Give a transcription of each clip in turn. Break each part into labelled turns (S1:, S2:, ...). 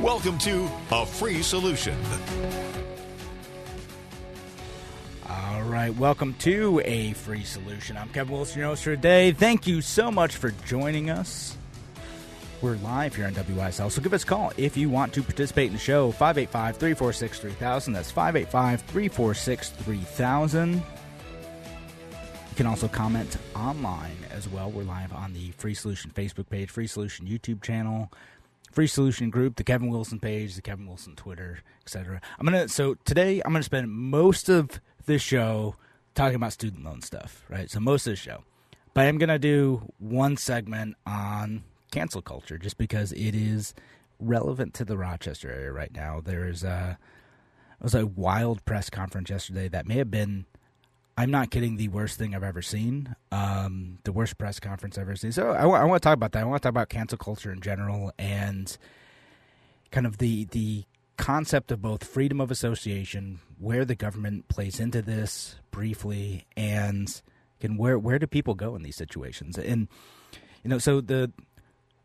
S1: Welcome to A Free Solution.
S2: All right, welcome to A Free Solution. I'm Kevin Wilson, your host for today. Thank you so much for joining us. We're live here on WYSL, so give us a call if you want to participate in the show. 585 346 3000. That's 585 346 3000. You can also comment online as well. We're live on the Free Solution Facebook page, Free Solution YouTube channel, Free Solution Group, the Kevin Wilson page, the Kevin Wilson Twitter, etc. I'm gonna so today I'm gonna spend most of this show talking about student loan stuff, right? So most of the show, but I'm gonna do one segment on cancel culture just because it is relevant to the Rochester area right now. There is a it was a wild press conference yesterday that may have been I'm not kidding. The worst thing I've ever seen. Um, the worst press conference I've ever seen. So I, I want to talk about that. I want to talk about cancel culture in general and kind of the the concept of both freedom of association, where the government plays into this briefly, and can where where do people go in these situations? And you know, so the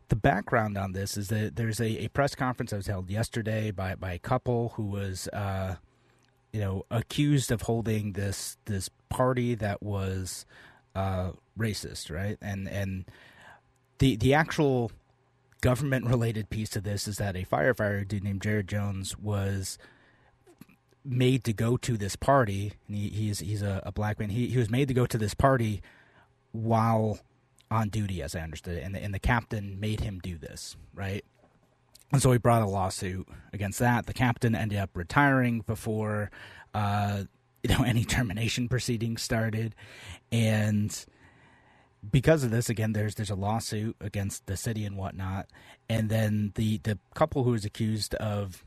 S2: the background on this is that there's a, a press conference that was held yesterday by by a couple who was. Uh, you know, accused of holding this this party that was uh, racist, right? And and the the actual government related piece to this is that a firefighter dude named Jared Jones was made to go to this party. And he, he's he's a, a black man. He he was made to go to this party while on duty, as I understood it, and the, and the captain made him do this, right? And so he brought a lawsuit against that. The captain ended up retiring before, uh, you know, any termination proceedings started, and because of this, again, there's there's a lawsuit against the city and whatnot. And then the the couple who was accused of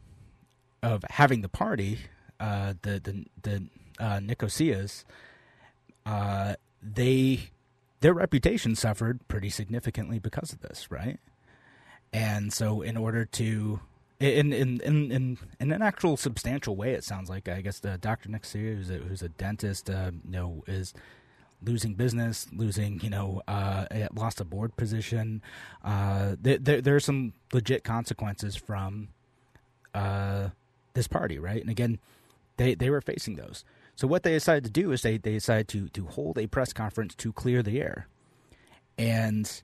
S2: of having the party, uh, the the the uh, Nicosias, uh, they their reputation suffered pretty significantly because of this, right? And so, in order to, in in in in, in an actual substantial way, it sounds like I guess the Dr. Nicosia, who's a, who's a dentist, uh, you know, is losing business, losing, you know, uh, lost a board position. Uh, there, there, there are some legit consequences from uh, this party, right? And again, they they were facing those. So what they decided to do is they they decided to to hold a press conference to clear the air, and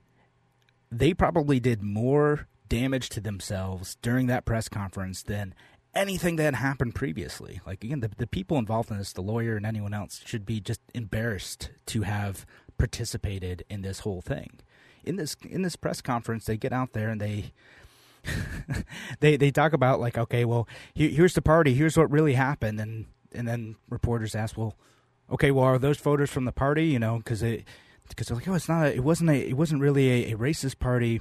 S2: they probably did more damage to themselves during that press conference than anything that happened previously. Like again, the, the people involved in this, the lawyer and anyone else, should be just embarrassed to have participated in this whole thing. In this in this press conference, they get out there and they they they talk about like, okay, well, here, here's the party, here's what really happened, and and then reporters ask, well, okay, well, are those photos from the party? You know, because it because they're like, oh, it's not, a, it wasn't a, it wasn't really a, a racist party.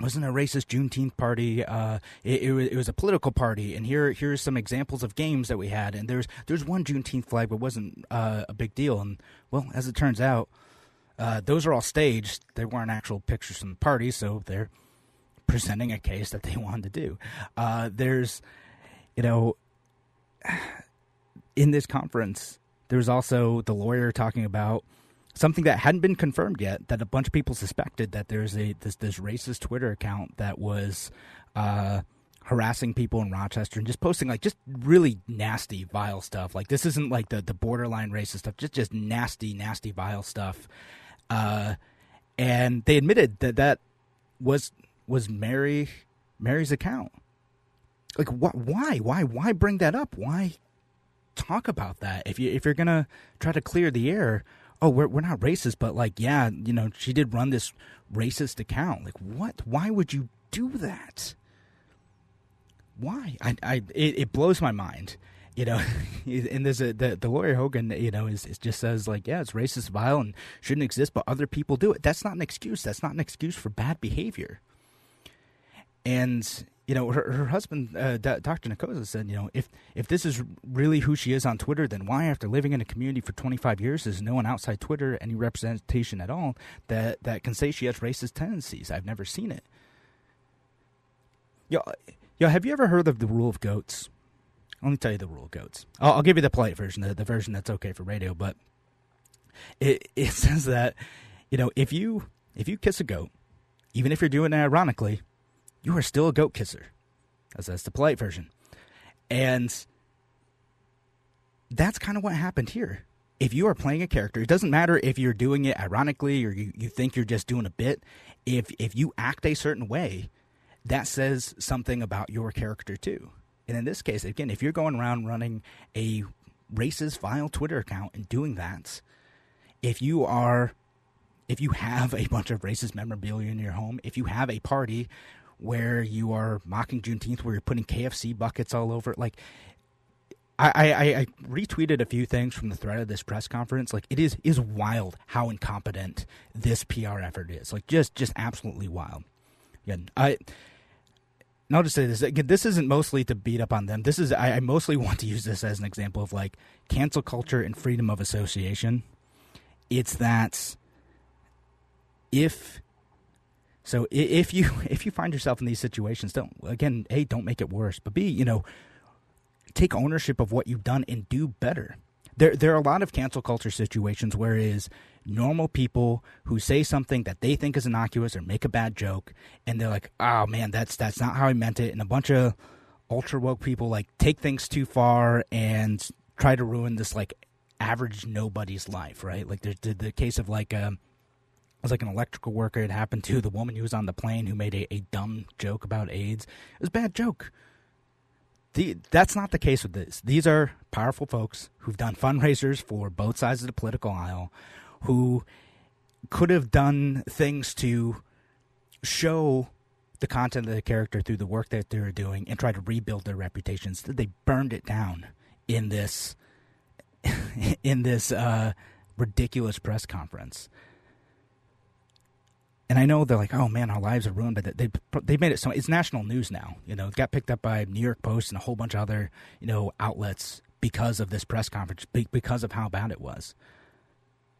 S2: Wasn't a racist Juneteenth party. Uh, it, it, was, it was a political party, and here here's some examples of games that we had. And there's there's one Juneteenth flag, but wasn't uh, a big deal. And well, as it turns out, uh, those are all staged. They weren't actual pictures from the party, so they're presenting a case that they wanted to do. Uh, there's, you know, in this conference, there's also the lawyer talking about something that hadn't been confirmed yet that a bunch of people suspected that there's a this this racist Twitter account that was uh, harassing people in Rochester and just posting like just really nasty vile stuff. Like this isn't like the the borderline racist stuff, just just nasty nasty vile stuff. Uh, and they admitted that that was was Mary Mary's account. Like what? Why? Why? Why bring that up? Why talk about that if you if you're gonna try to clear the air? Oh, we're we're not racist, but like, yeah, you know, she did run this racist account. Like, what? Why would you do that? Why? I, I, it, it blows my mind. You know, and there's a the, the lawyer Hogan, you know, is, is just says like, yeah, it's racist, vile, and shouldn't exist, but other people do it. That's not an excuse. That's not an excuse for bad behavior. And you know, her, her husband, uh, Dr. Nicosia, said, you know, if if this is really who she is on Twitter, then why, after living in a community for 25 years, is no one outside Twitter any representation at all that that can say she has racist tendencies? I've never seen it. Yo, yo, have you ever heard of the rule of goats? Let me tell you the rule of goats. I'll, I'll give you the polite version, the, the version that's okay for radio, but it it says that you know if you if you kiss a goat, even if you're doing it ironically you are still a goat kisser. That's, that's the polite version. And that's kind of what happened here. If you are playing a character, it doesn't matter if you're doing it ironically or you, you think you're just doing a bit. If if you act a certain way, that says something about your character too. And in this case, again, if you're going around running a racist vile Twitter account and doing that, if you are if you have a bunch of racist memorabilia in your home, if you have a party where you are mocking Juneteenth, where you're putting KFC buckets all over. Like, I, I, I, retweeted a few things from the thread of this press conference. Like, it is is wild how incompetent this PR effort is. Like, just just absolutely wild. Yeah, I. And I'll just say this again. This isn't mostly to beat up on them. This is I, I mostly want to use this as an example of like cancel culture and freedom of association. It's that if so if you if you find yourself in these situations, don't again, a don't make it worse, but b you know take ownership of what you've done and do better. There there are a lot of cancel culture situations where is normal people who say something that they think is innocuous or make a bad joke, and they're like, oh man, that's that's not how I meant it, and a bunch of ultra woke people like take things too far and try to ruin this like average nobody's life, right? Like there's the, the case of like. Um, was like an electrical worker it happened to the woman who was on the plane who made a, a dumb joke about AIDS. It was a bad joke. The, that's not the case with this. These are powerful folks who've done fundraisers for both sides of the political aisle, who could have done things to show the content of the character through the work that they were doing and try to rebuild their reputations. They burned it down in this in this uh, ridiculous press conference and I know they're like, oh man, our lives are ruined, but they they made it so it's national news now. You know, it got picked up by New York Post and a whole bunch of other you know outlets because of this press conference, because of how bad it was.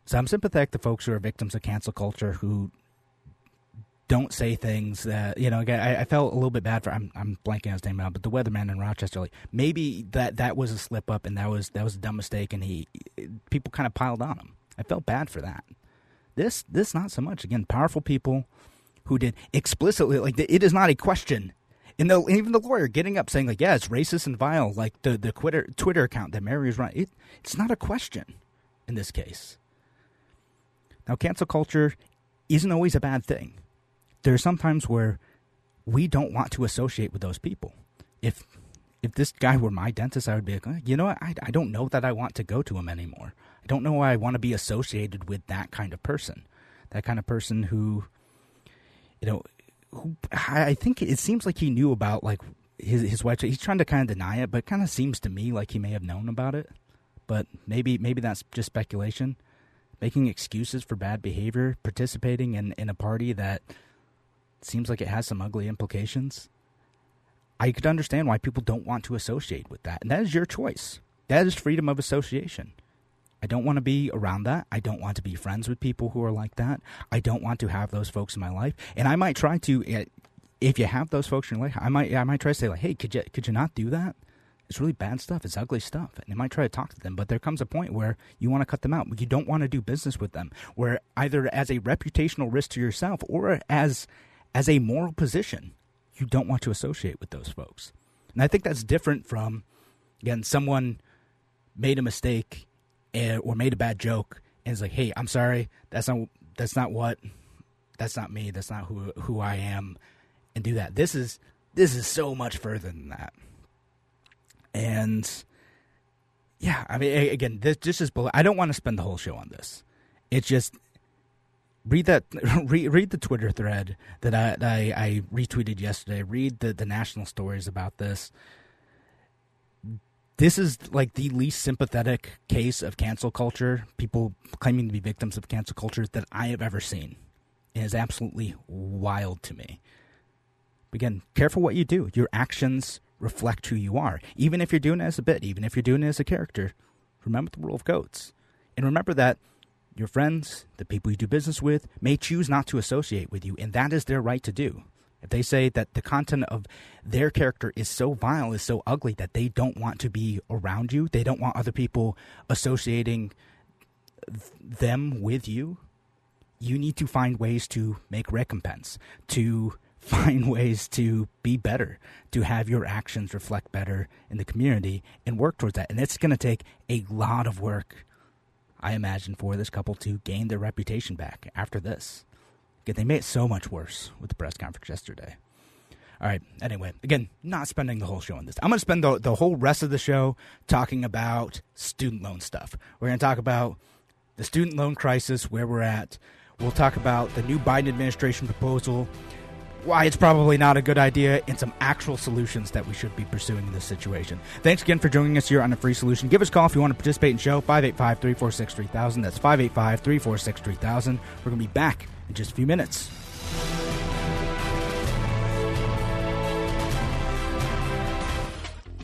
S2: So I'm sympathetic to folks who are victims of cancel culture who don't say things that you know. I, I felt a little bit bad for. I'm I'm blanking on his name now, but the weatherman in Rochester. Like maybe that that was a slip up and that was that was a dumb mistake, and he people kind of piled on him. I felt bad for that. This this not so much. Again, powerful people who did explicitly like it is not a question. And the, even the lawyer getting up saying like, yeah, it's racist and vile, like the the Twitter Twitter account that Mary is running. It, it's not a question in this case. Now, cancel culture isn't always a bad thing. There are some times where we don't want to associate with those people. If if this guy were my dentist, I would be like, oh, you know what? I, I don't know that I want to go to him anymore. I don't know why I want to be associated with that kind of person. That kind of person who, you know, who I think it seems like he knew about like his his wife. He's trying to kind of deny it, but it kind of seems to me like he may have known about it. But maybe maybe that's just speculation. Making excuses for bad behavior, participating in, in a party that seems like it has some ugly implications. I could understand why people don't want to associate with that. And that is your choice. That is freedom of association. I don't want to be around that. I don't want to be friends with people who are like that. I don't want to have those folks in my life. And I might try to, eh, if you have those folks in your life, I might, I might try to say like, hey, could you, could you not do that? It's really bad stuff. It's ugly stuff. And I might try to talk to them, but there comes a point where you want to cut them out. You don't want to do business with them. Where either as a reputational risk to yourself or as as a moral position, you don't want to associate with those folks. And I think that's different from again someone made a mistake and, or made a bad joke and it's like, "Hey, I'm sorry. That's not that's not what that's not me. That's not who who I am." And do that. This is this is so much further than that. And yeah, I mean, again, this just is. I don't want to spend the whole show on this. It's just read that read, read the Twitter thread that I, I, I retweeted yesterday. Read the the national stories about this this is like the least sympathetic case of cancel culture, people claiming to be victims of cancel culture that I have ever seen. It is absolutely wild to me. Again, careful what you do. Your actions reflect who you are. Even if you're doing it as a bit, even if you're doing it as a character, remember the rule of goats. And remember that your friends, the people you do business with, may choose not to associate with you, and that is their right to do. If they say that the content of their character is so vile, is so ugly that they don't want to be around you, they don't want other people associating them with you, you need to find ways to make recompense, to find ways to be better, to have your actions reflect better in the community and work towards that. And it's going to take a lot of work, I imagine, for this couple to gain their reputation back after this. They made it so much worse with the press conference yesterday. All right. Anyway, again, not spending the whole show on this. I'm going to spend the, the whole rest of the show talking about student loan stuff. We're going to talk about the student loan crisis, where we're at. We'll talk about the new Biden administration proposal why it's probably not a good idea and some actual solutions that we should be pursuing in this situation. Thanks again for joining us here on a free solution. Give us a call if you want to participate in the show 585 346 3000. That's 585 346 3000. We're going to be back in just a few minutes.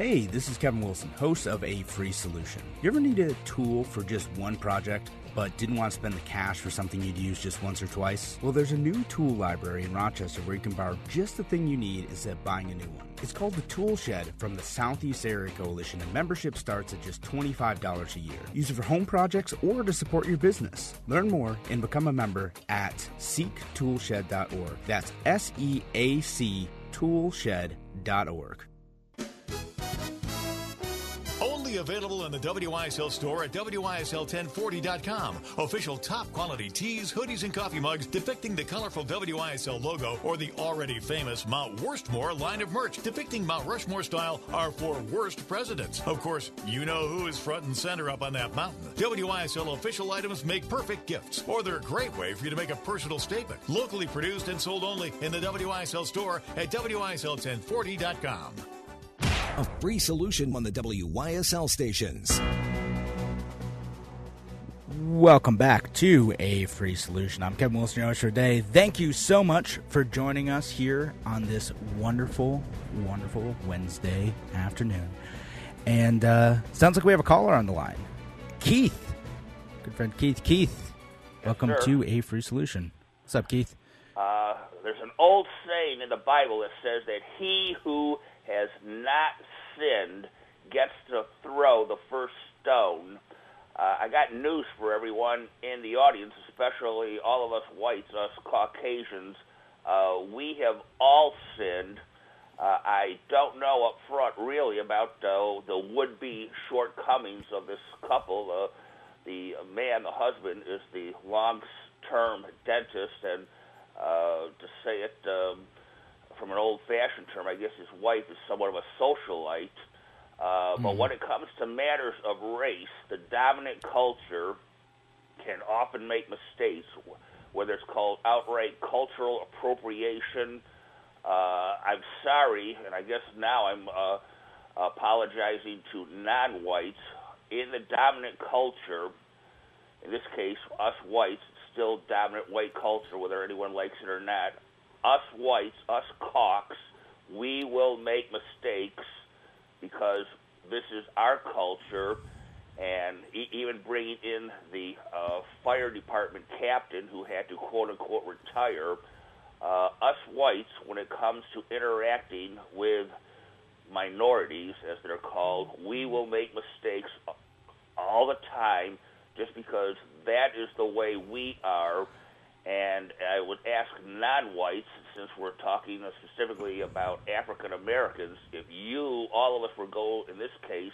S2: Hey, this is Kevin Wilson, host of A Free Solution. You ever need a tool for just one project? but didn't want to spend the cash for something you'd use just once or twice? Well, there's a new tool library in Rochester where you can borrow just the thing you need instead of buying a new one. It's called the Tool Shed from the Southeast Area Coalition, and membership starts at just $25 a year. Use it for home projects or to support your business. Learn more and become a member at seactoolshed.org. That's S E A C toolshed.org.
S1: available in the WYSL store at WYSL1040.com. Official top quality tees, hoodies, and coffee mugs depicting the colorful WYSL logo or the already famous Mount Worstmore line of merch depicting Mount Rushmore style are for worst presidents. Of course, you know who is front and center up on that mountain. WYSL official items make perfect gifts, or they're a great way for you to make a personal statement. Locally produced and sold only in the WYSL store at WYSL1040.com
S3: a free solution on the WYSL stations.
S2: Welcome back to A Free Solution. I'm Kevin Wilson, your host for today. Thank you so much for joining us here on this wonderful, wonderful Wednesday afternoon. And uh, sounds like we have a caller on the line. Keith. Good friend Keith. Keith,
S4: yes,
S2: welcome
S4: sir.
S2: to A Free Solution. What's up, Keith?
S4: Uh, there's an old saying in the Bible that says that he who has not sinned gets to throw the first stone. Uh, I got news for everyone in the audience, especially all of us whites, us Caucasians. Uh, we have all sinned. Uh, I don't know up front really about uh, the would-be shortcomings of this couple. Uh, the man, the husband, is the long-term dentist, and uh, to say it um, from an old-fashioned term, I guess his wife is somewhat of a socialite. Uh, mm-hmm. But when it comes to matters of race, the dominant culture can often make mistakes, whether it's called outright cultural appropriation. Uh, I'm sorry, and I guess now I'm uh, apologizing to non-whites. In the dominant culture, in this case, us whites, still dominant white culture, whether anyone likes it or not. Us whites, us caucs, we will make mistakes because this is our culture. And even bringing in the uh, fire department captain who had to quote unquote retire, uh, us whites, when it comes to interacting with minorities, as they're called, we will make mistakes all the time just because that is the way we are. And I would ask non whites, since we're talking specifically about African Americans, if you, all of us, were go, in this case,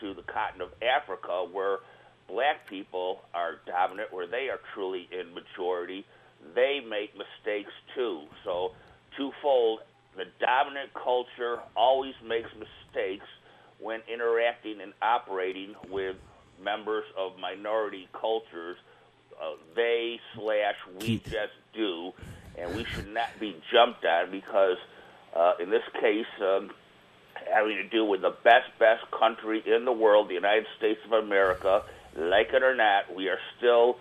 S4: to the continent of Africa, where black people are dominant, where they are truly in majority, they make mistakes too. So, twofold, the dominant culture always makes mistakes when interacting and operating with members of minority cultures. Uh, they slash we just do, and we should not be jumped on because, uh, in this case, um, having to do with the best, best country in the world, the United States of America, like it or not, we are still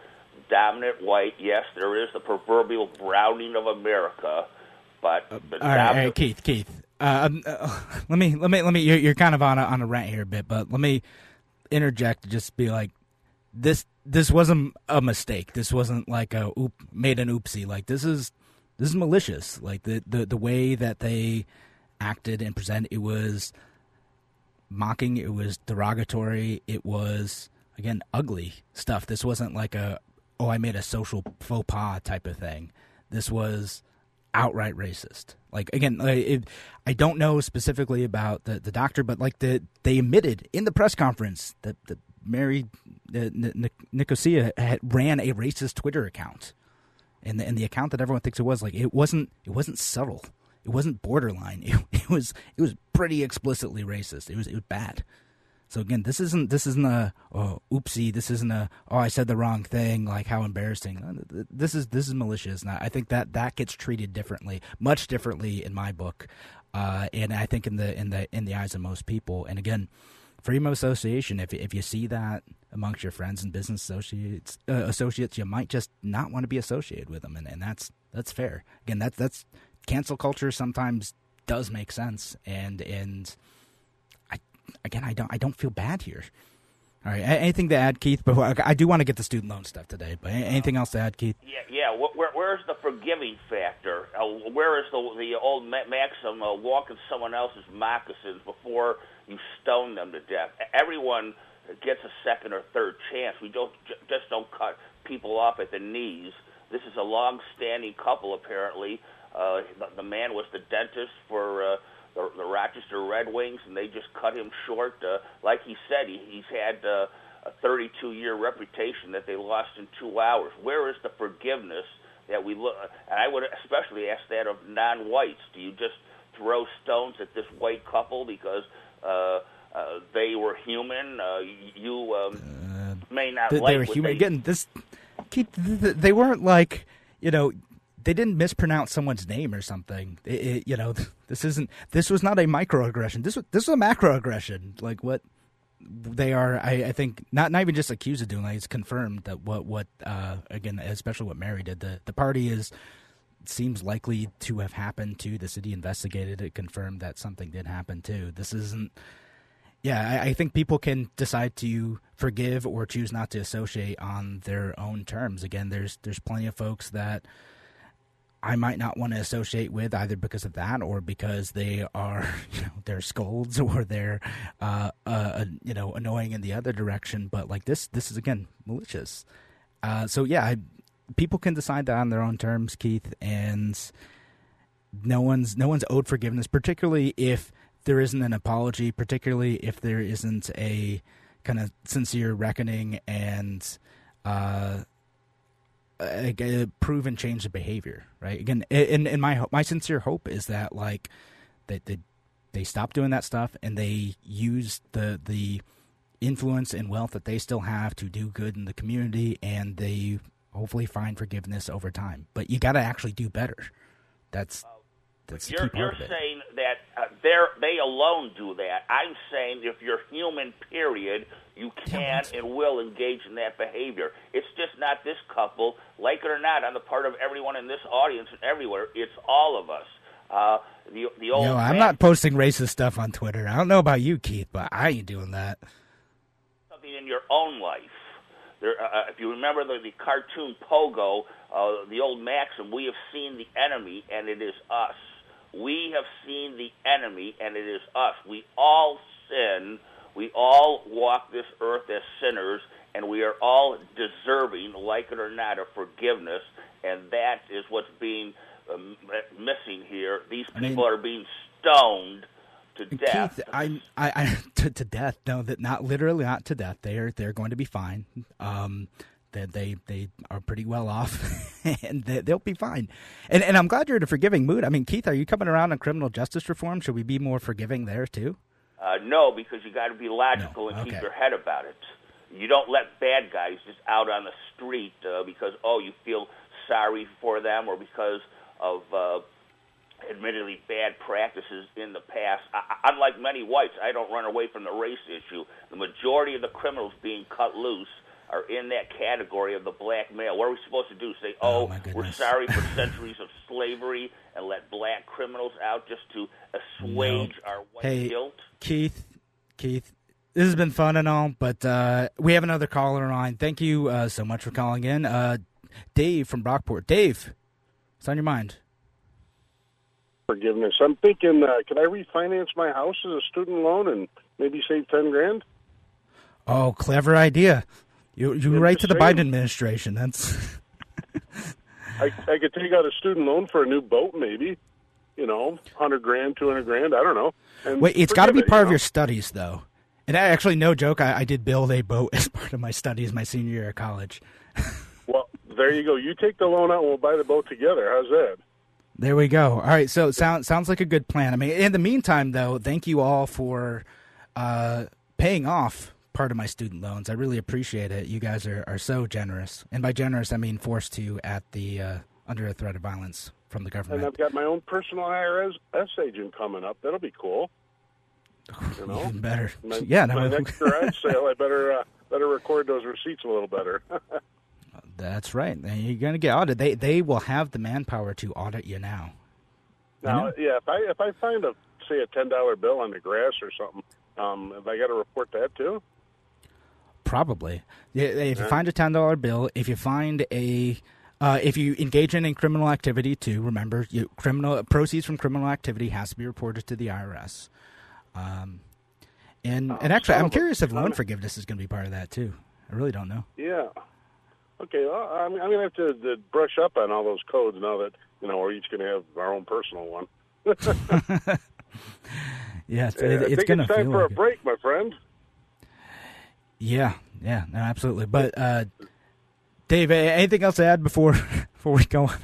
S4: dominant white. Yes, there is the proverbial browning of America, but
S2: uh, all, right, all right, Keith, Keith. Uh, um, uh, let me, let me, let me. You're, you're, kind of on a on a rant here a bit, but let me interject. Just be like, this, this wasn't a mistake. This wasn't like a oop, made an oopsie. Like this is, this is malicious. Like the the the way that they acted and presented, it was mocking. It was derogatory. It was again ugly stuff. This wasn't like a oh I made a social faux pas type of thing. This was outright racist. Like again, it, I don't know specifically about the, the doctor, but like the they admitted in the press conference that the Mary uh, Nicosia had, ran a racist Twitter account, and the, and the account that everyone thinks it was like it wasn't it wasn't subtle, it wasn't borderline, it, it was it was pretty explicitly racist. It was it was bad. So again, this isn't this isn't a oh, oopsie. This isn't a oh I said the wrong thing. Like how embarrassing. This is this is malicious. And I think that that gets treated differently, much differently in my book, uh, and I think in the in the in the eyes of most people. And again, freedom of association. If if you see that amongst your friends and business associates uh, associates, you might just not want to be associated with them, and, and that's that's fair. Again, that's that's cancel culture sometimes does make sense, and and again, I don't I don't feel bad here. All right, anything to add, Keith? Before I do want to get the student loan stuff today, but anything else to add, Keith?
S4: Yeah, yeah. Where, where's the forgiving factor? Uh, where is the the old maxim uh, walking someone else's moccasins before you stone them to death? Everyone gets a second or third chance. We don't just don't cut people off at the knees. This is a long-standing couple, apparently. Uh, the, man was the dentist for. Uh, the, the Rochester Red Wings, and they just cut him short. Uh, like he said, he, he's had uh, a 32-year reputation that they lost in two hours. Where is the forgiveness that we look? And I would especially ask that of non-whites. Do you just throw stones at this white couple because uh, uh, they were human? Uh, you um, may not
S2: they,
S4: like
S2: they were human. They, Again, this keep they weren't like you know they didn't mispronounce someone's name or something. It, it, you know, this isn't. This was not a microaggression. This was this was a macroaggression. Like what they are. I, I think not not even just accused of doing. Like it's confirmed that what what uh, again, especially what Mary did. The the party is seems likely to have happened too. The city investigated it, confirmed that something did happen too. This isn't. Yeah, I, I think people can decide to forgive or choose not to associate on their own terms. Again, there's there's plenty of folks that I might not want to associate with either because of that or because they are, you know, they're scolds or they're, uh, uh, you know, annoying in the other direction. But like this, this is again malicious. Uh, so yeah, I, people can decide that on their own terms, Keith, and no one's no one's owed forgiveness, particularly if there isn't an apology, particularly if there isn't a kind of sincere reckoning and uh, uh, prove and change the behavior, right? Again, and, and my my sincere hope is that like that they, they stop doing that stuff and they use the the influence and wealth that they still have to do good in the community, and they hopefully find forgiveness over time. But you got to actually do better. That's that's
S4: you're, you're saying that uh, they alone do that. I'm saying if you're human, period, you can and will engage in that behavior. It's just not this couple, like it or not, on the part of everyone in this audience and everywhere. It's all of us. Uh, the the old.
S2: No, I'm not posting racist stuff on Twitter. I don't know about you, Keith, but I ain't doing that.
S4: Something in your own life There, uh, uh, if you remember the, the cartoon Pogo, uh, the old maxim, we have seen the enemy and it is us. We have seen the enemy and it is us. We all sin. We all walk this earth as sinners, and we are all deserving, like it or not, of forgiveness. And that is what's being um, missing here. These people I mean, are being stoned to death.
S2: Keith, I, I, I to, to, death. No, that not literally, not to death. They're they're going to be fine. Um, that they, they are pretty well off, and they, will be fine. And and I'm glad you're in a forgiving mood. I mean, Keith, are you coming around on criminal justice reform? Should we be more forgiving there too?
S4: Uh, no, because you got to be logical no. and okay. keep your head about it. You don't let bad guys just out on the street uh, because oh you feel sorry for them or because of uh, admittedly bad practices in the past. I, unlike many whites, I don't run away from the race issue. The majority of the criminals being cut loose are in that category of the black male. What are we supposed to do? Say, oh, oh we're sorry for centuries of slavery and let black criminals out just to assuage no. our white
S2: hey,
S4: guilt?
S2: Keith, Keith, this has been fun and all, but uh, we have another caller on. Thank you uh, so much for calling in. Uh, Dave from Brockport. Dave, what's on your mind?
S5: Forgiveness. I'm thinking, uh, can I refinance my house as a student loan and maybe save ten grand?
S2: Oh, clever idea. You you write to the Biden administration. That's.
S5: I I could take out a student loan for a new boat, maybe. You know, hundred grand, two hundred grand. I don't know.
S2: Wait, it's got to be part you know? of your studies, though. And actually, no joke. I, I did build a boat as part of my studies my senior year of college.
S5: well, there you go. You take the loan out, and we'll buy the boat together. How's that?
S2: There we go. All right. So sounds sounds like a good plan. I mean, in the meantime, though, thank you all for uh, paying off part of my student loans. I really appreciate it. You guys are, are so generous, and by generous, I mean forced to at the uh, under a threat of violence from the government.
S5: And I've got my own personal IRS agent coming up. That'll be cool.
S2: You know, Even better.
S5: My,
S2: yeah,
S5: no, my next garage sale, I better uh, better record those receipts a little better.
S2: That's right. You're going to get audited. They they will have the manpower to audit you now.
S5: Now, you know? yeah, if I if I find a say a ten dollar bill on the grass or something, um, have I got to report that too?
S2: Probably. If you find a ten dollar bill, if you find a uh, if you engage in, in criminal activity too, remember you, criminal proceeds from criminal activity has to be reported to the IRS. Um, and oh, and actually, I'm curious if loan forgiveness is going to be part of that too. I really don't know.
S5: Yeah. Okay. Well, I'm, I'm going to have to, to brush up on all those codes now that you know we're each going to have our own personal one.
S2: yeah, it's, it, it's going to
S5: time
S2: for
S5: like a break, my friend.
S2: Yeah, yeah, no, absolutely. But uh, Dave, anything else to add before before we go? On?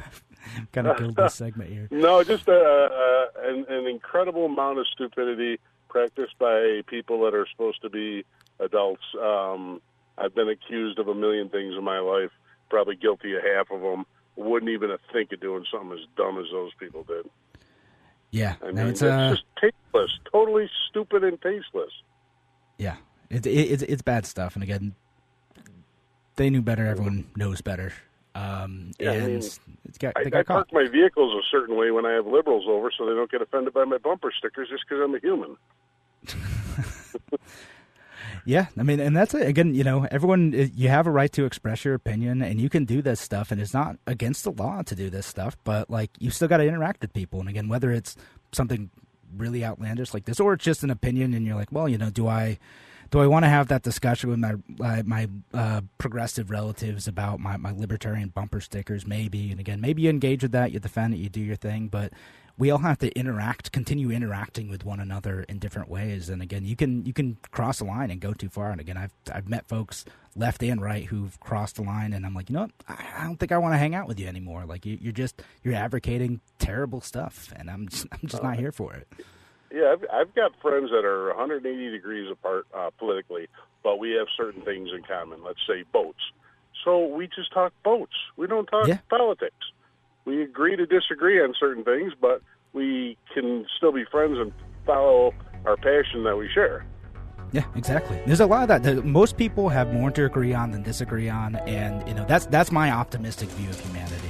S2: Kind of killed this segment here.
S5: No, just uh, uh, an, an incredible amount of stupidity practiced by people that are supposed to be adults. Um, I've been accused of a million things in my life, probably guilty of half of them. Wouldn't even think of doing something as dumb as those people did.
S2: Yeah,
S5: I mean, it's, uh, just tasteless, totally stupid and tasteless.
S2: Yeah, it, it, it's it's bad stuff. And again, they knew better. Everyone knows better. Um, yeah, and I mean, it's got,
S5: I,
S2: got I
S5: park my vehicles a certain way when I have liberals over, so they don't get offended by my bumper stickers just because I'm a human.
S2: yeah, I mean, and that's it. Again, you know, everyone, uh, you have a right to express your opinion, and you can do this stuff, and it's not against the law to do this stuff, but like you still got to interact with people, and again, whether it's something really outlandish like this, or it's just an opinion, and you're like, well, you know, do I do I want to have that discussion with my uh, my uh, progressive relatives about my, my libertarian bumper stickers? Maybe, and again, maybe you engage with that, you defend it, you do your thing, but we all have to interact, continue interacting with one another in different ways. And again, you can you can cross a line and go too far. And again, I've I've met folks left and right who've crossed the line, and I'm like, you know what? I, don't think I want to hang out with you anymore. Like you, are just you're advocating terrible stuff, and I'm just, I'm just not here for it.
S5: Yeah, I've, I've got friends that are 180 degrees apart uh, politically, but we have certain things in common. Let's say boats. So we just talk boats. We don't talk yeah. politics. We agree to disagree on certain things, but we can still be friends and follow our passion that we share.
S2: Yeah, exactly. There's a lot of that. Most people have more to agree on than disagree on, and you know that's that's my optimistic view of humanity.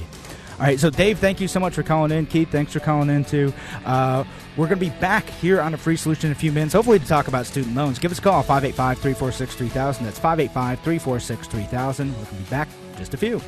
S2: All right, so Dave, thank you so much for calling in. Keith, thanks for calling in too. Uh, we're going to be back here on a free solution in a few minutes, hopefully to talk about student loans. Give us a call, 585 346 3000. That's 585 346 3000. We're going to be back just a few.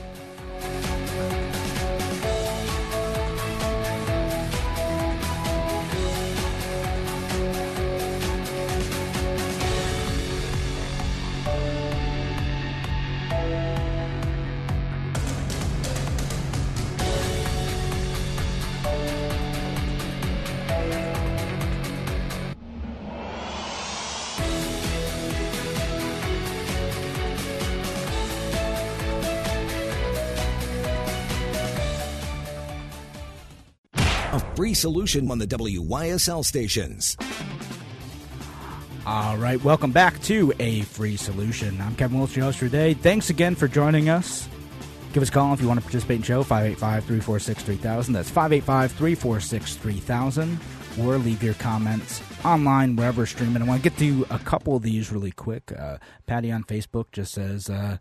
S3: Solution on the WYSL stations.
S2: All right, welcome back to A Free Solution. I'm Kevin Wilson, your host for today. Thanks again for joining us. Give us a call if you want to participate in the show, 585 346 3000. That's 585 346 3000. Or leave your comments online wherever streaming. I want to get to a couple of these really quick. Uh, Patty on Facebook just says, uh,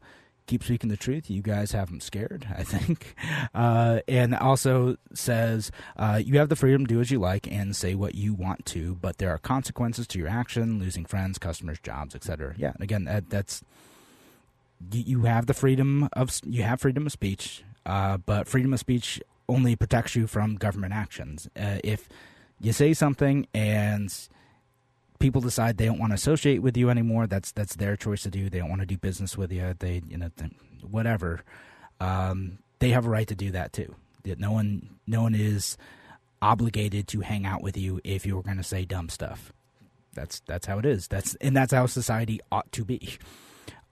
S2: keep speaking the truth. You guys have them scared, I think. Uh, and also says uh, you have the freedom to do as you like and say what you want to, but there are consequences to your action, losing friends, customers, jobs, etc. Yeah, again, that, that's you have the freedom of you have freedom of speech, uh, but freedom of speech only protects you from government actions. Uh, if you say something and people decide they don't want to associate with you anymore, that's that's their choice to do. They don't want to do business with you. They you know whatever. Um, they have a right to do that too. No one no one is obligated to hang out with you if you're going to say dumb stuff. That's that's how it is. That's and that's how society ought to be.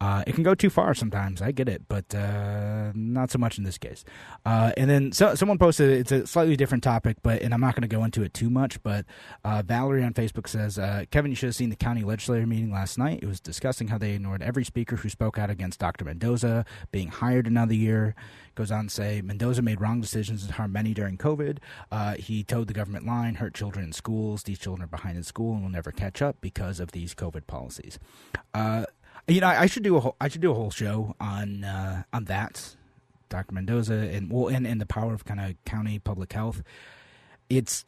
S2: Uh, it can go too far sometimes. I get it, but uh, not so much in this case. Uh, and then so, someone posted it's a slightly different topic, but and I'm not going to go into it too much. But uh, Valerie on Facebook says, uh, Kevin, you should have seen the county legislature meeting last night. It was discussing how they ignored every speaker who spoke out against Dr. Mendoza being hired another year. Goes on to say Mendoza made wrong decisions and harmed many during COVID. Uh, he towed the government line, hurt children in schools. These children are behind in school and will never catch up because of these COVID policies. You know, I should do a whole, I should do a whole show on uh, on that, Dr. Mendoza, and well, and, and the power of kind of county public health. It's,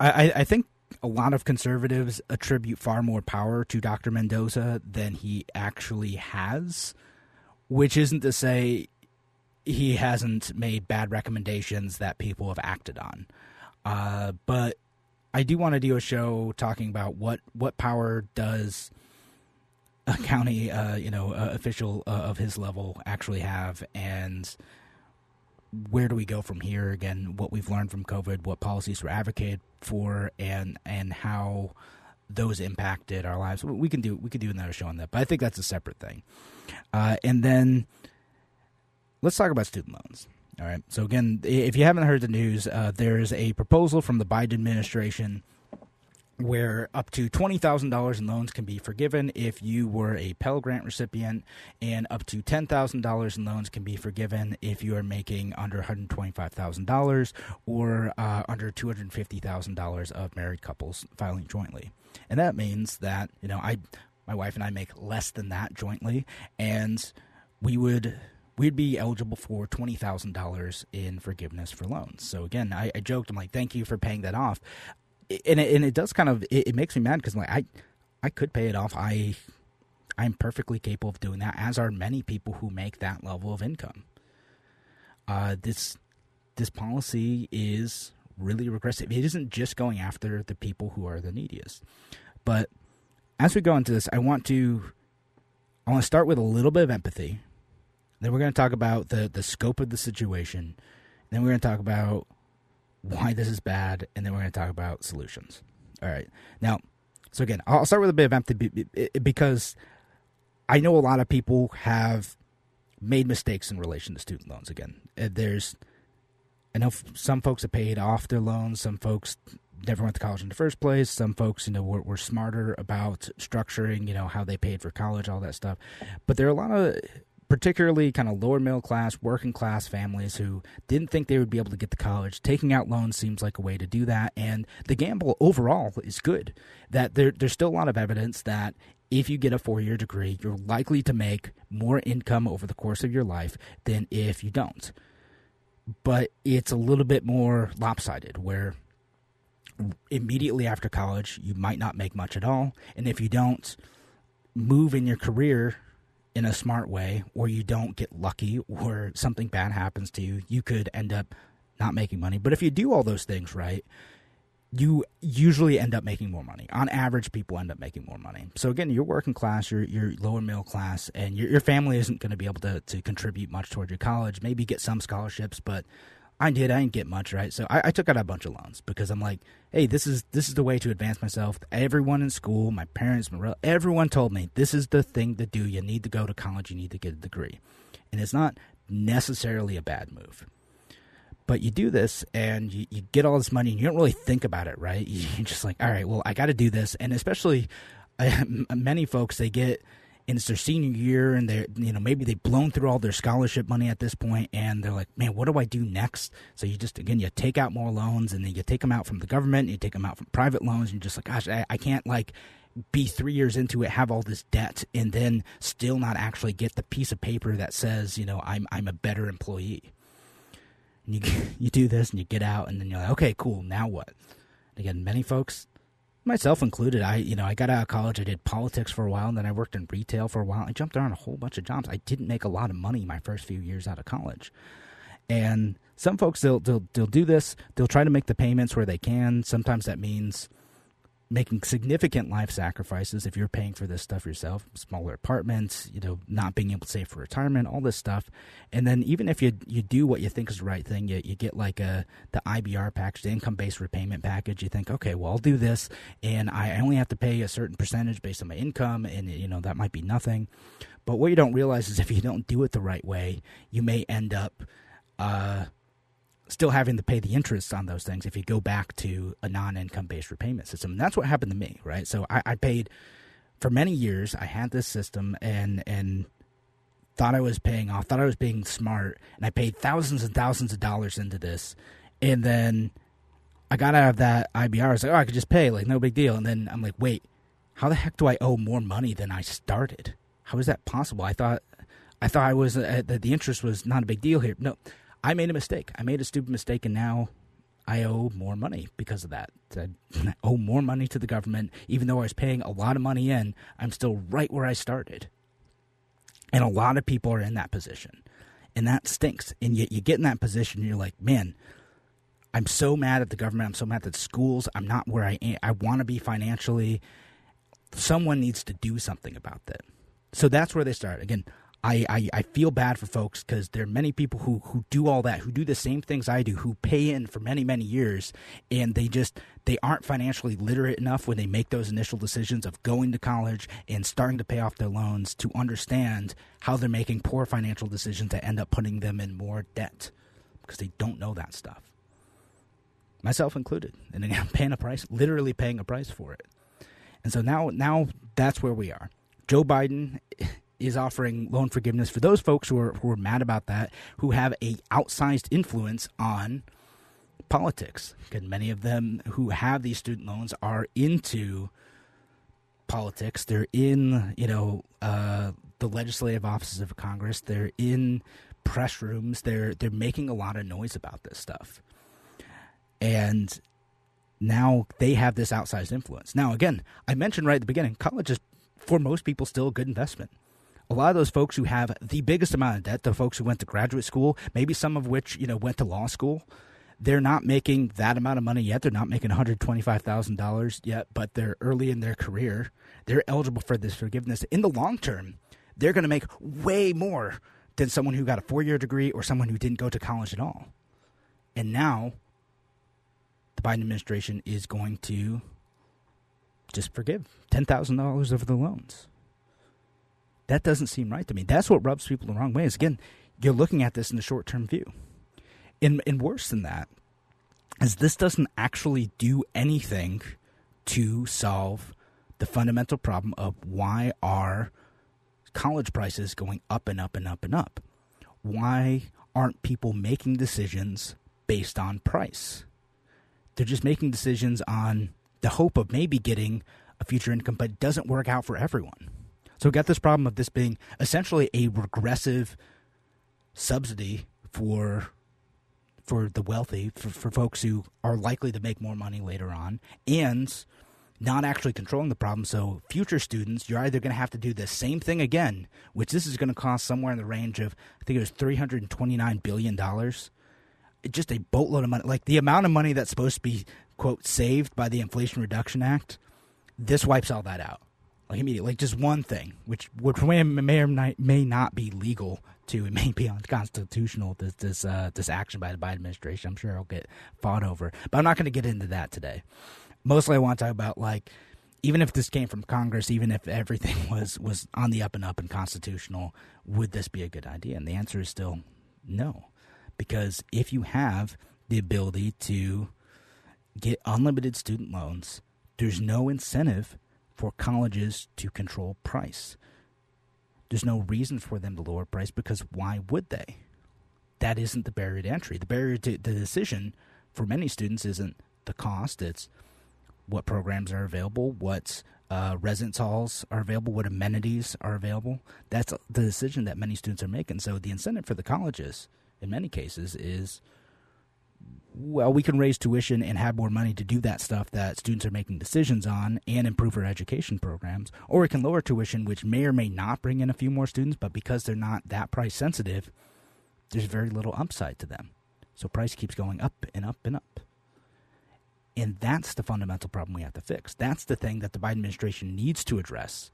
S2: I, I think a lot of conservatives attribute far more power to Dr. Mendoza than he actually has, which isn't to say he hasn't made bad recommendations that people have acted on. Uh, but I do want to do a show talking about what what power does a county, uh, you know, uh, official uh, of his level actually have, and where do we go from here? Again, what we've learned from COVID, what policies were advocated for, and and how those impacted our lives. We can do we could do another show on that, but I think that's a separate thing. Uh, and then let's talk about student loans. All right. So again, if you haven't heard the news, uh, there's a proposal from the Biden administration where up to $20,000 in loans can be forgiven if you were a Pell Grant recipient, and up to $10,000 in loans can be forgiven if you are making under $125,000 or uh, under $250,000 of married couples filing jointly. And that means that, you know, I my wife and I make less than that jointly, and we would we'd be eligible for twenty thousand dollars in forgiveness for loans. So again, I, I, joked, I'm like, thank you for paying that off and it, and it does kind of it, it makes me mad because like I I could pay it off. I I'm perfectly capable of doing that, as are many people who make that level of income. Uh, this this policy is really regressive. It isn't just going after the people who are the neediest. But as we go into this, I want to I want to start with a little bit of empathy. Then we're going to talk about the the scope of the situation. Then we're going to talk about why this is bad, and then we're going to talk about solutions. All right. Now, so again, I'll start with a bit of empathy because I know a lot of people have made mistakes in relation to student loans. Again, uh, there's, I know some folks have paid off their loans, some folks never went to college in the first place. Some folks, you know, were, were smarter about structuring, you know, how they paid for college, all that stuff. But there are a lot of particularly kind of lower middle class, working class families who didn't think they would be able to get to college. Taking out loans seems like a way to do that. And the gamble overall is good. That there, there's still a lot of evidence that if you get a four year degree, you're likely to make more income over the course of your life than if you don't. but it's a little bit more lopsided where immediately after college you might not make much at all and if you don't move in your career in a smart way or you don't get lucky or something bad happens to you you could end up not making money but if you do all those things right you usually end up making more money. On average, people end up making more money. So again, you're working class, you're, you're lower middle class, and your, your family isn't going to be able to, to contribute much toward your college. Maybe get some scholarships, but I did. I didn't get much, right? So I, I, took out a bunch of loans because I'm like, hey, this is this is the way to advance myself. Everyone in school, my parents, my everyone told me this is the thing to do. You need to go to college. You need to get a degree, and it's not necessarily a bad move. But you do this and you, you get all this money and you don't really think about it, right? You're just like, all right, well, I got to do this. And especially uh, many folks, they get and it's their senior year and they're you know maybe they've blown through all their scholarship money at this point and they're like man what do i do next so you just again you take out more loans and then you take them out from the government you take them out from private loans and you're just like gosh I, I can't like be three years into it have all this debt and then still not actually get the piece of paper that says you know i'm i'm a better employee and you you do this and you get out and then you're like, okay, cool. Now what? And again, many folks, myself included, I you know I got out of college. I did politics for a while, and then I worked in retail for a while. I jumped around a whole bunch of jobs. I didn't make a lot of money my first few years out of college, and some folks they'll they'll they'll do this. They'll try to make the payments where they can. Sometimes that means making significant life sacrifices if you're paying for this stuff yourself smaller apartments you know not being able to save for retirement all this stuff. And then even if you you do what you think is the right thing you, you get like a the ibr package the income based repayment package. You think okay well i'll do this and i only have to pay a certain percentage based on my income and you know that might be nothing. But what you don't realize is if you don't do it the right way you may end up uh, still having to pay the interest on those things if you go back to a non-income based repayment system. And that's what happened to me, right? So I, I paid for many years. I had this system and and thought I was paying off, thought I was being smart, and I paid thousands and thousands of dollars into this, and then I got out of that IBR. I was like, oh, I could just pay, like no big deal. And then I'm like, wait, how the heck do I owe more money than I started? How is that possible? I thought I thought I was uh, that the interest was not a big deal here. No, I made a mistake. I made a stupid mistake, and now I owe more money because of that. I owe more money to the government, even though I was paying a lot of money in. I'm still right where I started, and a lot of people are in that position, and that stinks. And yet, you get in that position, and you're like, man. I'm so mad at the government. I'm so mad at schools. I'm not where I am. I want to be financially. Someone needs to do something about that. So that's where they start. Again, I, I, I feel bad for folks because there are many people who, who do all that, who do the same things I do, who pay in for many, many years, and they just they aren't financially literate enough when they make those initial decisions of going to college and starting to pay off their loans to understand how they're making poor financial decisions that end up putting them in more debt because they don't know that stuff. Myself included. And I'm paying a price, literally paying a price for it. And so now now that's where we are. Joe Biden is offering loan forgiveness for those folks who are who are mad about that, who have a outsized influence on politics. And many of them who have these student loans are into politics. They're in, you know, uh, the legislative offices of Congress. They're in press rooms. They're they're making a lot of noise about this stuff, and now they have this outsized influence. Now, again, I mentioned right at the beginning, college is for most people still a good investment a lot of those folks who have the biggest amount of debt, the folks who went to graduate school, maybe some of which, you know, went to law school, they're not making that amount of money yet. They're not making $125,000 yet, but they're early in their career. They're eligible for this forgiveness. In the long term, they're going to make way more than someone who got a four year degree or someone who didn't go to college at all. And now the Biden administration is going to just forgive $10,000 of the loans. That doesn't seem right to me. That's what rubs people the wrong way. Is again, you're looking at this in the short term view. And, and worse than that is this doesn't actually do anything to solve the fundamental problem of why are college prices going up and up and up and up? Why aren't people making decisions based on price? They're just making decisions on the hope of maybe getting a future income, but it doesn't work out for everyone. So we got this problem of this being essentially a regressive subsidy for for the wealthy, for, for folks who are likely to make more money later on, and not actually controlling the problem. So, future students, you're either going to have to do the same thing again, which this is going to cost somewhere in the range of, I think it was $329 billion. Just a boatload of money. Like the amount of money that's supposed to be, quote, saved by the Inflation Reduction Act, this wipes all that out. Like immediately, like just one thing, which which may, or may not be legal to, it may be unconstitutional. This this uh, this action by the Biden administration, I'm sure it'll get fought over. But I'm not going to get into that today mostly I want to talk about like even if this came from Congress, even if everything was was on the up and up and constitutional, would this be a good idea? And the answer is still no, because if you have the ability to get unlimited student loans, there's no incentive for colleges to control price. There's no reason for them to lower price because why would they? That isn't the barrier to entry. The barrier to the decision for many students isn't the cost, it's what programs are available, what uh, residence halls are available, what amenities are available. That's the decision that many students are making. So the incentive for the colleges, in many cases, is well, we can raise tuition and have more money to do that stuff that students are making decisions on and improve our education programs. Or we can lower tuition, which may or may not bring in a few more students, but because they're not that price sensitive, there's very little upside to them. So price keeps going up and up and up. And that's the fundamental problem we have to fix. That's the thing that the Biden administration needs to address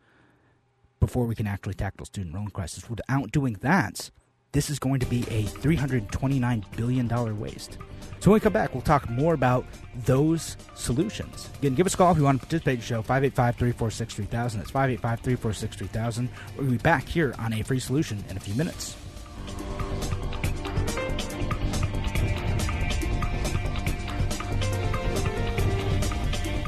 S2: before we can actually tackle student loan crisis. Without doing that, this is going to be a $329 billion waste. So when we come back, we'll talk more about those solutions. Again, give us a call if you want to participate in the show, 585 346 3000. That's 585 346 3000. We'll be back here on A Free Solution in a few minutes.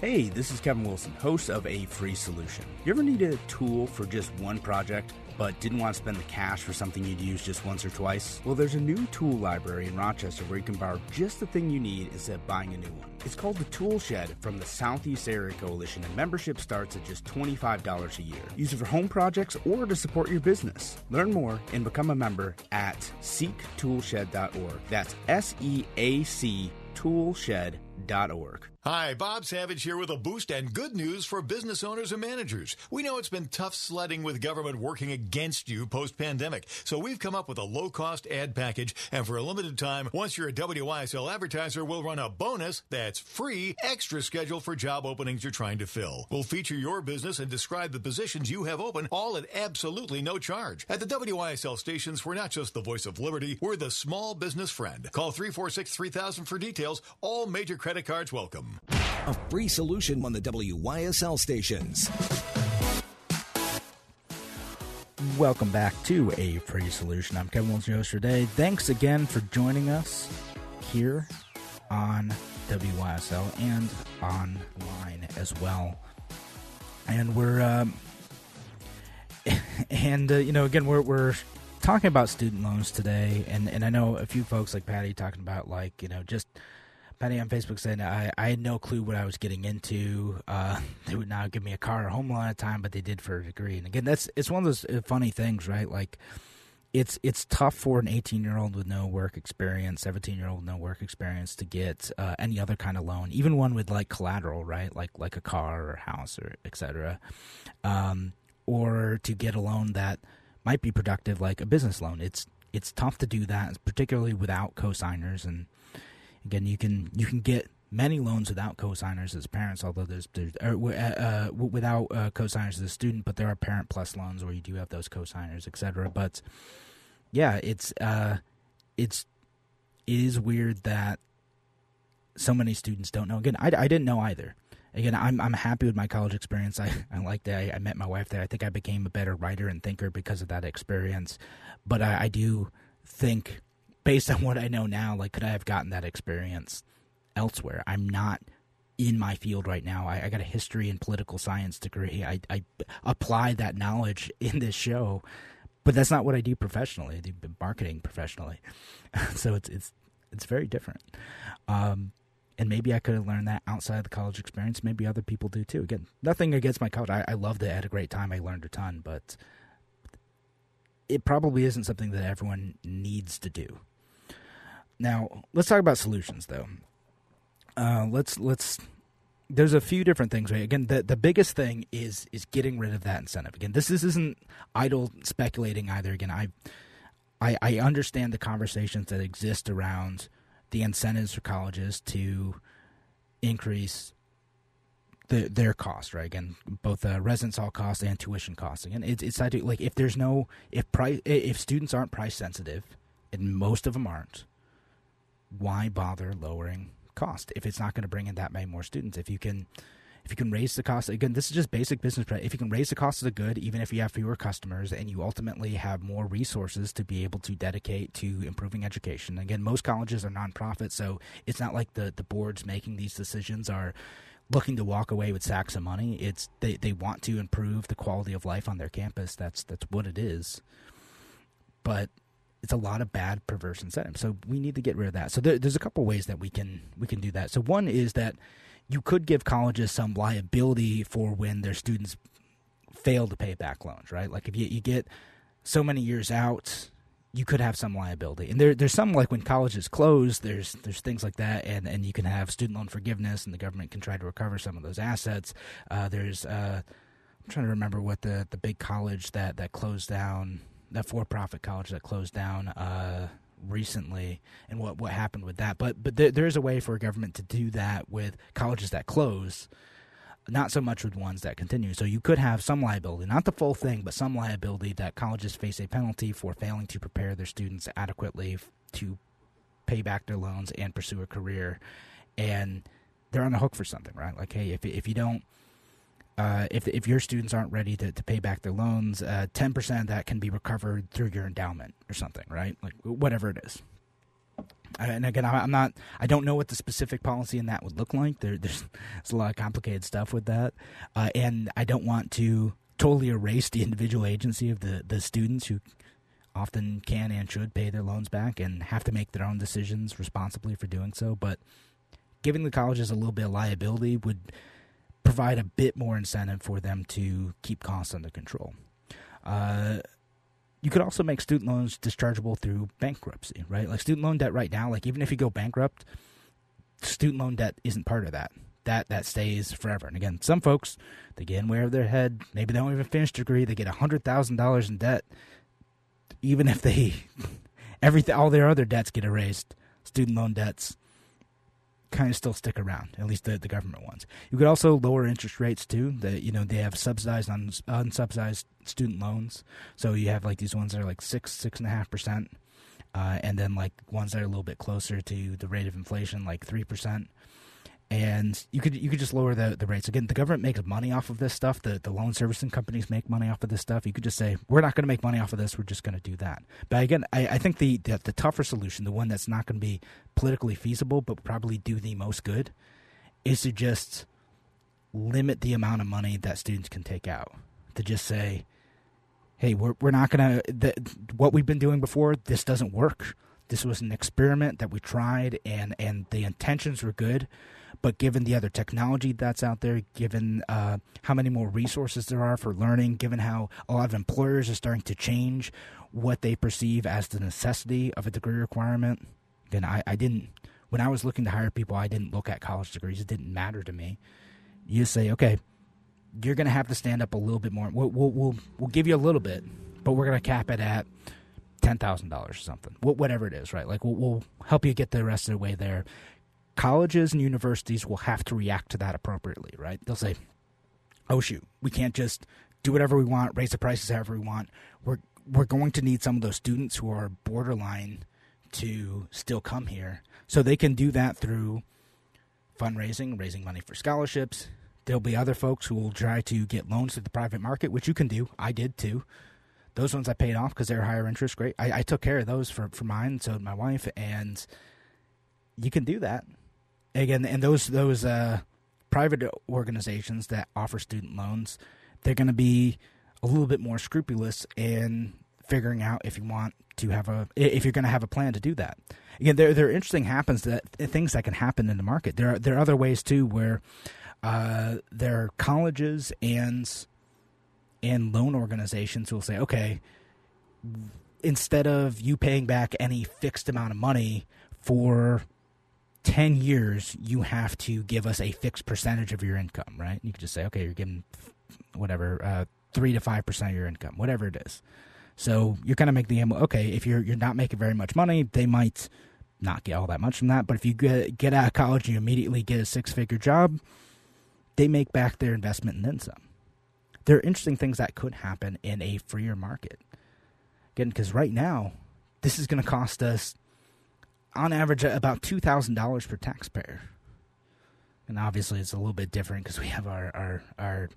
S2: Hey, this is Kevin Wilson, host of A Free Solution. You ever need a tool for just one project? but didn't want to spend the cash for something you'd use just once or twice? Well, there's a new tool library in Rochester where you can borrow just the thing you need instead of buying a new one. It's called the Tool Shed from the Southeast Area Coalition, and membership starts at just $25 a year. Use it for home projects or to support your business. Learn more and become a member at seactoolshed.org. That's S E A C toolshed.org.
S1: Hi, Bob Savage here with a boost and good news for business owners and managers. We know it's been tough sledding with government working against you post pandemic, so we've come up with a low cost ad package. And for a limited time, once you're a WYSL advertiser, we'll run a bonus that's free extra schedule for job openings you're trying to fill. We'll feature your business and describe the positions you have open, all at absolutely no charge. At the WYSL stations, we're not just the voice of liberty, we're the small business friend. Call 346 3000 for details. All major credit cards welcome.
S3: A free solution on the WYSL stations.
S2: Welcome back to A Free Solution. I'm Kevin Wilson, your host today. Thanks again for joining us here on WYSL and online as well. And we're, um, and uh, you know, again, we're we're talking about student loans today, and and I know a few folks like Patty talking about like you know just Penny on Facebook said I, I had no clue what I was getting into. Uh, they would not give me a car or home loan at a time, but they did for a degree. And again, that's it's one of those uh, funny things, right? Like it's it's tough for an 18 year old with no work experience, 17 year old with no work experience to get uh, any other kind of loan, even one with like collateral, right? Like like a car or a house or etc. Um, or to get a loan that might be productive, like a business loan. It's it's tough to do that, particularly without cosigners. And again, you can you can get many loans without cosigners as parents, although there's, there's uh, uh, without uh, cosigners as a student, but there are parent plus loans where you do have those cosigners, etc. But yeah, it's uh, it's it is weird that so many students don't know. Again, I, I didn't know either. Again, I'm I'm happy with my college experience. I, I liked it. I, I met my wife there. I think I became a better writer and thinker because of that experience. But I, I do think, based on what I know now, like could I have gotten that experience elsewhere? I'm not in my field right now. I, I got a history and political science degree. I, I apply that knowledge in this show, but that's not what I do professionally. I do marketing professionally, so it's it's it's very different. Um, and maybe I could have learned that outside of the college experience. Maybe other people do too. Again, nothing against my college. I, I loved it. I had a great time. I learned a ton, but it probably isn't something that everyone needs to do. Now, let's talk about solutions, though. Uh, let's let's. There's a few different things. Right? Again, the the biggest thing is is getting rid of that incentive. Again, this, this isn't idle speculating either. Again, I I, I understand the conversations that exist around the incentives for colleges to increase the, their cost, right? Again, both uh, residence hall costs and tuition costs. Again, it's it's like if there's no if price if students aren't price sensitive, and most of them aren't, why bother lowering cost if it's not going to bring in that many more students? If you can if you can raise the cost again this is just basic business if you can raise the cost of the good even if you have fewer customers and you ultimately have more resources to be able to dedicate to improving education. Again most colleges are nonprofit so it's not like the the boards making these decisions are looking to walk away with sacks of money. It's they, they want to improve the quality of life on their campus. That's that's what it is. But it's a lot of bad perverse incentives so we need to get rid of that so there, there's a couple ways that we can we can do that so one is that you could give colleges some liability for when their students fail to pay back loans, right? Like if you, you get so many years out, you could have some liability. And there, there's some like when colleges close, there's there's things like that, and, and you can have student loan forgiveness, and the government can try to recover some of those assets. Uh, there's uh, I'm trying to remember what the, the big college that, that closed down, that for profit college that closed down. Uh, recently and what what happened with that. But but there, there is a way for a government to do that with colleges that close, not so much with ones that continue. So you could have some liability, not the full thing, but some liability that colleges face a penalty for failing to prepare their students adequately to pay back their loans and pursue a career, and they're on the hook for something, right? Like, hey, if if you don't uh, if if your students aren't ready to, to pay back their loans, uh, ten uh, percent of that can be recovered through your endowment or something, right? Like whatever it is. And again, I'm not. I don't know what the specific policy in that would look like. There, there's, there's a lot of complicated stuff with that, uh, and I don't want to totally erase the individual agency of the the students who often can and should pay their loans back and have to make their own decisions responsibly for doing so. But giving the colleges a little bit of liability would provide a bit more incentive for them to keep costs under control. Uh, you could also make student loans dischargeable through bankruptcy, right? Like student loan debt right now, like even if you go bankrupt, student loan debt isn't part of that. That that stays forever. And again, some folks they get in way of their head. Maybe they don't even finish degree. They get hundred thousand dollars in debt, even if they everything all their other debts get erased. Student loan debts kind of still stick around. At least the, the government ones. You could also lower interest rates too. That you know they have subsidized on unsubsidized student loans. So you have like these ones that are like six six and a half percent, uh, and then like ones that are a little bit closer to the rate of inflation, like three percent and you could you could just lower the, the rates. Again the government makes money off of this stuff. The, the loan servicing companies make money off of this stuff. You could just say we're not going to make money off of this. We're just going to do that. But again I, I think the, the, the tougher solution the one that's not going to be politically feasible but probably do the most good is to just limit the amount of money that students can take out. To just say hey we're, we're not going to what we've been doing before this doesn't work. This was an experiment that we tried and and the intentions were good but given the other technology that's out there, given uh, how many more resources there are for learning, given how a lot of employers are starting to change what they perceive as the necessity of a degree requirement, then I, I didn't, when I was looking to hire people, I didn't look at college degrees. It didn't matter to me. You say, okay, you're going to have to stand up a little bit more. We'll, we'll, we'll, we'll give you a little bit, but we're going to cap it at ten thousand dollars or something, whatever it is, right? Like we'll, we'll help you get the rest of the way there. Colleges and universities will have to react to that appropriately, right? They'll say, "Oh shoot, we can't just do whatever we want, raise the prices however we want. We're we're going to need some of those students who are borderline to still come here, so they can do that through fundraising, raising money for scholarships. There'll be other folks who will try to get loans through the private market, which you can do. I did too. Those ones I paid off because they're higher interest. Great. I, I took care of those for, for mine. So did my wife, and you can do that again. And those those uh, private organizations that offer student loans, they're going to be a little bit more scrupulous in figuring out if you want to have a if you're going to have a plan to do that. Again, there there are interesting happens that things that can happen in the market. There are there are other ways too where uh, there are colleges and and loan organizations will say, okay, instead of you paying back any fixed amount of money for 10 years, you have to give us a fixed percentage of your income, right? You could just say, okay, you're giving whatever, uh, 3 to 5% of your income, whatever it is. So you're going to make the okay, if you're, you're not making very much money, they might not get all that much from that. But if you get, get out of college and you immediately get a six figure job, they make back their investment and then some there are interesting things that could happen in a freer market. Again, because right now, this is going to cost us, on average, uh, about two thousand dollars per taxpayer. And obviously, it's a little bit different because we have our, our our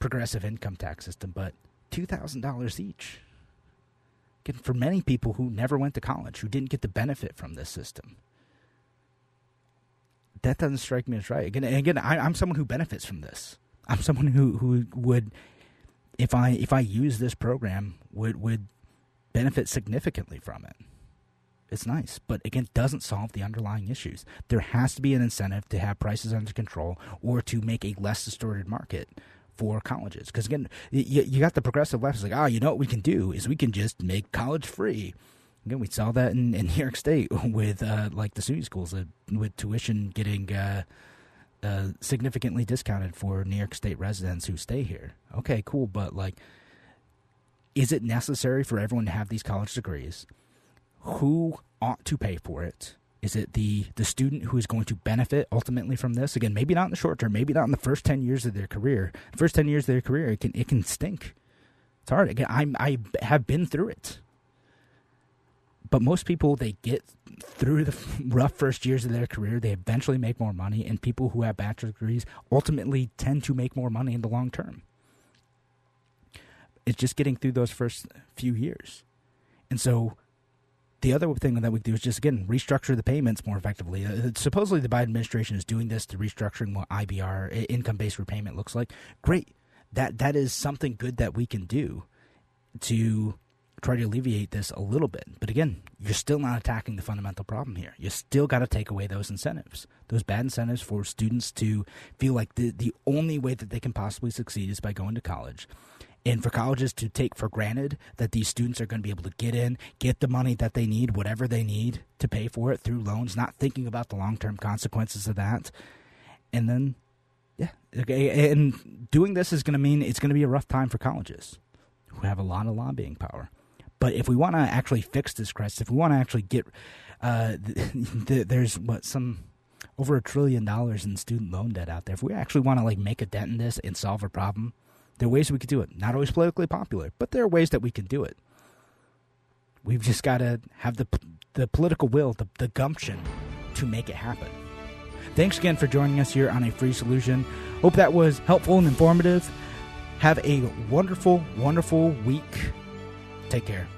S2: progressive income tax system, but two thousand dollars each. Again, for many people who never went to college, who didn't get the benefit from this system, that doesn't strike me as right. Again, again, I, I'm someone who benefits from this. I'm someone who who would, if I if I use this program, would would benefit significantly from it. It's nice, but again, doesn't solve the underlying issues. There has to be an incentive to have prices under control or to make a less distorted market for colleges. Because again, you, you got the progressive left. It's like, oh, you know what we can do is we can just make college free. Again, we saw that in, in New York State with uh, like the SUNY schools uh, with tuition getting uh, uh, significantly discounted for New York State residents who stay here. Okay, cool, but like, is it necessary for everyone to have these college degrees? Who ought to pay for it? Is it the the student who is going to benefit ultimately from this? Again, maybe not in the short term, maybe not in the first ten years of their career. first ten years of their career, it can it can stink. It's hard. Again, I I have been through it but most people they get through the rough first years of their career they eventually make more money and people who have bachelor degrees ultimately tend to make more money in the long term it's just getting through those first few years and so the other thing that we do is just again restructure the payments more effectively. Uh, supposedly, the Biden administration is doing this to restructuring what IBR income-based repayment looks like. Great, that that is something good that we can do to try to alleviate this a little bit. But again, you're still not attacking the fundamental problem here. You still got to take away those incentives, those bad incentives for students to feel like the, the only way that they can possibly succeed is by going to college. And for colleges to take for granted that these students are going to be able to get in, get the money that they need, whatever they need to pay for it through loans, not thinking about the long term consequences of that. And then, yeah, okay, and doing this is going to mean it's going to be a rough time for colleges who have a lot of lobbying power. But if we want to actually fix this crisis, if we want to actually get, uh, there's what some over a trillion dollars in student loan debt out there. If we actually want to like make a dent in this and solve a problem, there are ways we could do it. Not always politically popular, but there are ways that we can do it. We've just got to have the the political will, the, the gumption to make it happen. Thanks again for joining us here on a free solution. Hope that was helpful and informative. Have a wonderful, wonderful week. Take care.